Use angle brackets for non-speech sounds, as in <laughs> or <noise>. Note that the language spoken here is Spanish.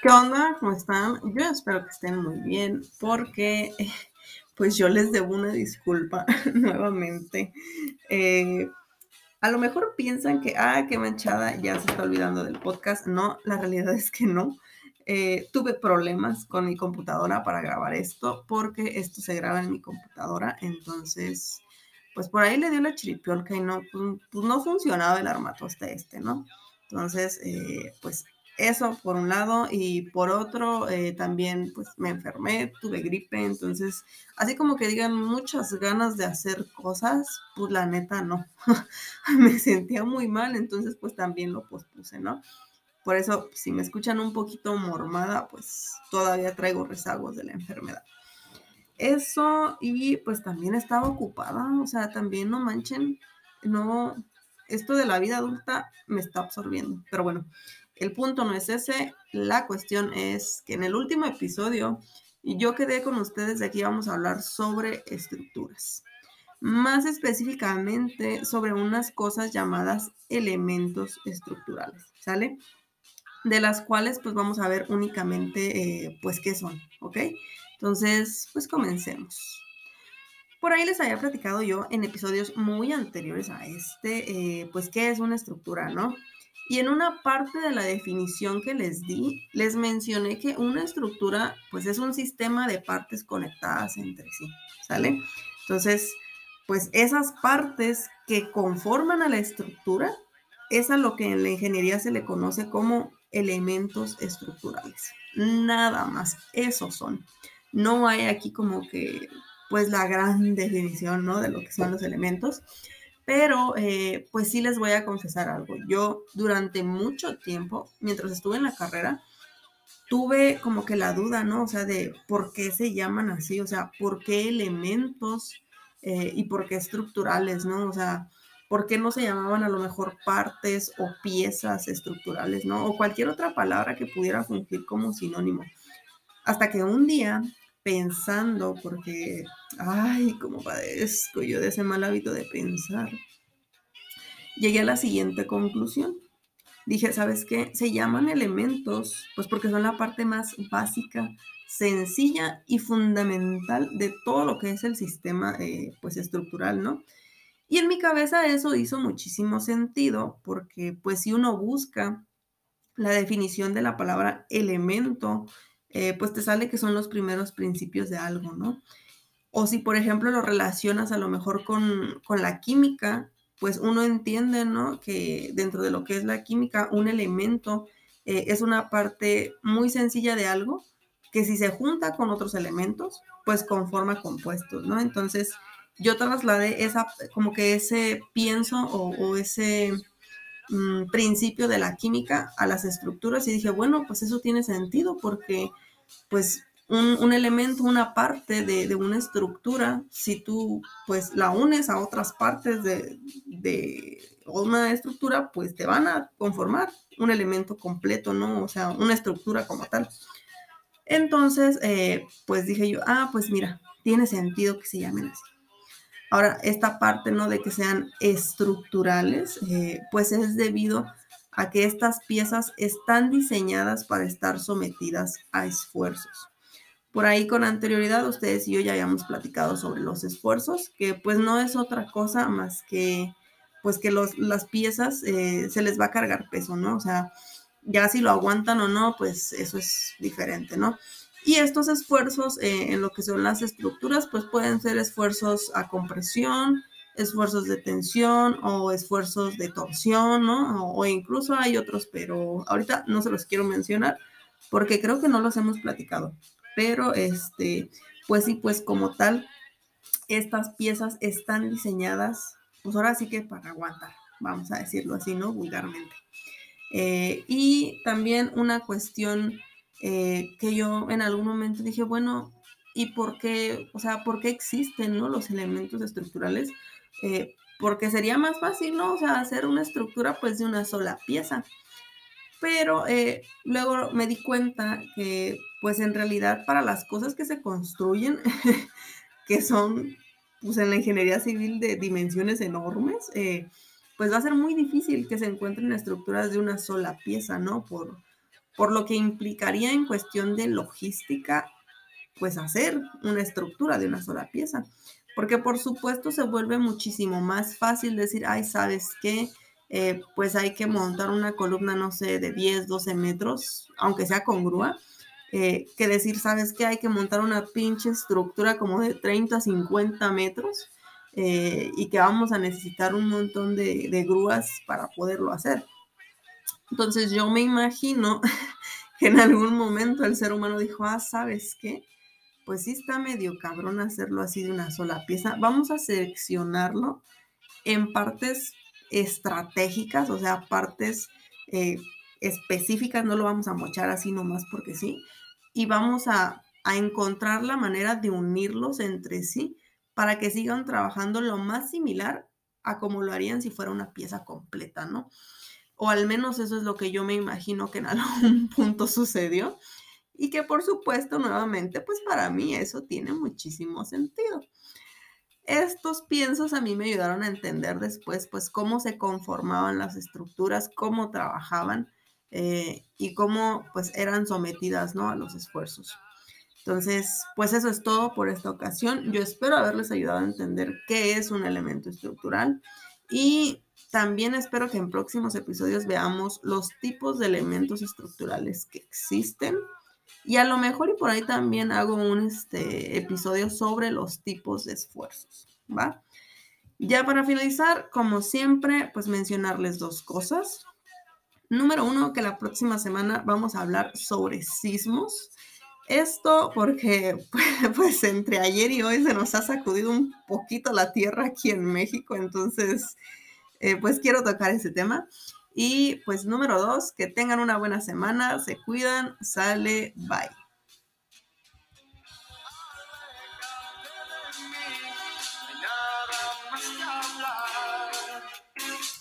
¿Qué onda? ¿Cómo están? Yo espero que estén muy bien porque <laughs> pues yo les debo una disculpa <laughs> nuevamente. Eh, a lo mejor piensan que, ah, qué manchada, ya se está olvidando del podcast. No, la realidad <laughs> es que no. Eh, tuve problemas con mi computadora para grabar esto porque esto se graba en mi computadora. Entonces, pues por ahí le dio la chiripiolca y no, pues, pues no funcionaba el armatoste este, ¿no? Entonces, eh, pues eso por un lado y por otro eh, también pues me enfermé, tuve gripe, entonces así como que digan muchas ganas de hacer cosas, pues la neta no, <laughs> me sentía muy mal, entonces pues también lo pospuse, ¿no? Por eso si me escuchan un poquito mormada, pues todavía traigo rezagos de la enfermedad. Eso y pues también estaba ocupada, o sea, también no manchen, no, esto de la vida adulta me está absorbiendo, pero bueno, el punto no es ese, la cuestión es que en el último episodio yo quedé con ustedes de aquí vamos a hablar sobre estructuras. Más específicamente sobre unas cosas llamadas elementos estructurales, ¿sale? De las cuales pues vamos a ver únicamente eh, pues qué son, ¿ok? Entonces pues comencemos. Por ahí les había platicado yo en episodios muy anteriores a este, eh, pues qué es una estructura, ¿no? Y en una parte de la definición que les di, les mencioné que una estructura, pues es un sistema de partes conectadas entre sí, ¿sale? Entonces, pues esas partes que conforman a la estructura, es a lo que en la ingeniería se le conoce como elementos estructurales. Nada más, esos son. No hay aquí como que, pues la gran <laughs> definición, ¿no? De lo que son los elementos. Pero eh, pues sí les voy a confesar algo. Yo durante mucho tiempo, mientras estuve en la carrera, tuve como que la duda, ¿no? O sea, de por qué se llaman así, o sea, por qué elementos eh, y por qué estructurales, ¿no? O sea, ¿por qué no se llamaban a lo mejor partes o piezas estructurales, ¿no? O cualquier otra palabra que pudiera fungir como sinónimo. Hasta que un día pensando, porque, ay, cómo padezco yo de ese mal hábito de pensar, llegué a la siguiente conclusión. Dije, ¿sabes qué? Se llaman elementos, pues porque son la parte más básica, sencilla y fundamental de todo lo que es el sistema, eh, pues estructural, ¿no? Y en mi cabeza eso hizo muchísimo sentido, porque pues si uno busca la definición de la palabra elemento eh, pues te sale que son los primeros principios de algo, ¿no? O si, por ejemplo, lo relacionas a lo mejor con, la química, pues uno entiende, ¿no? Que dentro de lo que es la química, un elemento eh, es una parte muy sencilla de algo que si se junta con otros elementos, pues conforma compuestos, ¿no? Entonces, yo trasladé esa, como que ese pienso o ese Mm, principio de la química a las estructuras y dije, bueno, pues eso tiene sentido porque pues un, elemento, una parte de, una estructura, si tú pues la unes a otras partes de, de, una estructura, pues te van a conformar un elemento completo, ¿no? O sea, una estructura como tal. Entonces, eh, pues dije yo, ah, pues mira, tiene sentido que se llamen así. Ahora, esta parte, ¿no? De que sean estructurales, eh, pues es debido a que estas piezas están diseñadas para estar sometidas a esfuerzos. Por ahí con anterioridad ustedes y yo ya habíamos platicado sobre los esfuerzos, que pues no es otra cosa más que pues que los, las piezas eh, se les va a cargar peso, ¿no? O sea, ya si lo aguantan o no, pues eso es diferente, ¿no? Y estos esfuerzos eh, en lo que son las estructuras, pues pueden ser esfuerzos a compresión, esfuerzos de tensión o esfuerzos de torsión, ¿no? O, incluso hay otros, pero ahorita no se los quiero mencionar porque creo que no los hemos platicado. Pero, este, pues sí, pues como tal, estas piezas están diseñadas, pues ahora sí que para aguantar, vamos a decirlo así, ¿no? Vulgarmente. Eh, y también una cuestión eh, que yo en algún momento dije, bueno, ¿y por qué, o sea, por qué existen, ¿no? Los elementos estructurales? Eh, porque sería más fácil, ¿no? O sea, hacer una estructura pues de una sola pieza. Pero eh, luego me di cuenta que pues en realidad para las cosas que se construyen, <laughs> que son pues en la ingeniería civil de dimensiones enormes, pues va a ser muy difícil que se encuentren estructuras de una sola pieza, ¿no? Por, por lo que implicaría en cuestión de logística, pues hacer una estructura de una sola pieza. Porque por supuesto se vuelve muchísimo más fácil decir, ay, ¿sabes qué? Eh, pues hay que montar una columna, no sé, de 10, 12 metros, aunque sea con grúa, eh, que decir, ¿sabes qué? Hay que montar una pinche estructura como de 30, 50 metros eh, y que vamos a necesitar un montón de, de grúas para poderlo hacer. Entonces yo me imagino <laughs> que en algún momento el ser humano dijo, ah, ¿sabes qué? Pues sí está medio cabrón hacerlo así de una sola pieza. Vamos a seleccionarlo en partes estratégicas, o sea, partes eh, específicas, no lo vamos a mochar así nomás porque sí, y vamos a, a encontrar la manera de unirlos entre sí para que sigan trabajando lo más similar a como lo harían si fuera una pieza completa, ¿no? O al menos eso es lo que yo me imagino que en <laughs> algún punto sucedió. Y que por supuesto, nuevamente, pues para mí eso tiene muchísimo sentido. Estos piensos a mí me ayudaron a entender después, pues, cómo se conformaban las estructuras, cómo trabajaban eh, y cómo, pues, eran sometidas, ¿no? A los esfuerzos. Entonces, pues eso es todo por esta ocasión. Yo espero haberles ayudado a entender qué es un elemento estructural y también espero que en próximos episodios veamos los tipos de elementos estructurales que existen. Y a lo mejor y por ahí también hago un este, episodio sobre los tipos de esfuerzos, ¿va? Ya para finalizar, como siempre, pues mencionarles dos cosas. Número uno, que la próxima semana vamos a hablar sobre sismos. Esto porque <laughs> pues entre ayer y hoy se nos ha sacudido un poquito la tierra aquí en México, entonces eh, pues quiero tocar ese tema. Y pues número dos, que tengan una buena semana, se cuidan, sale, bye.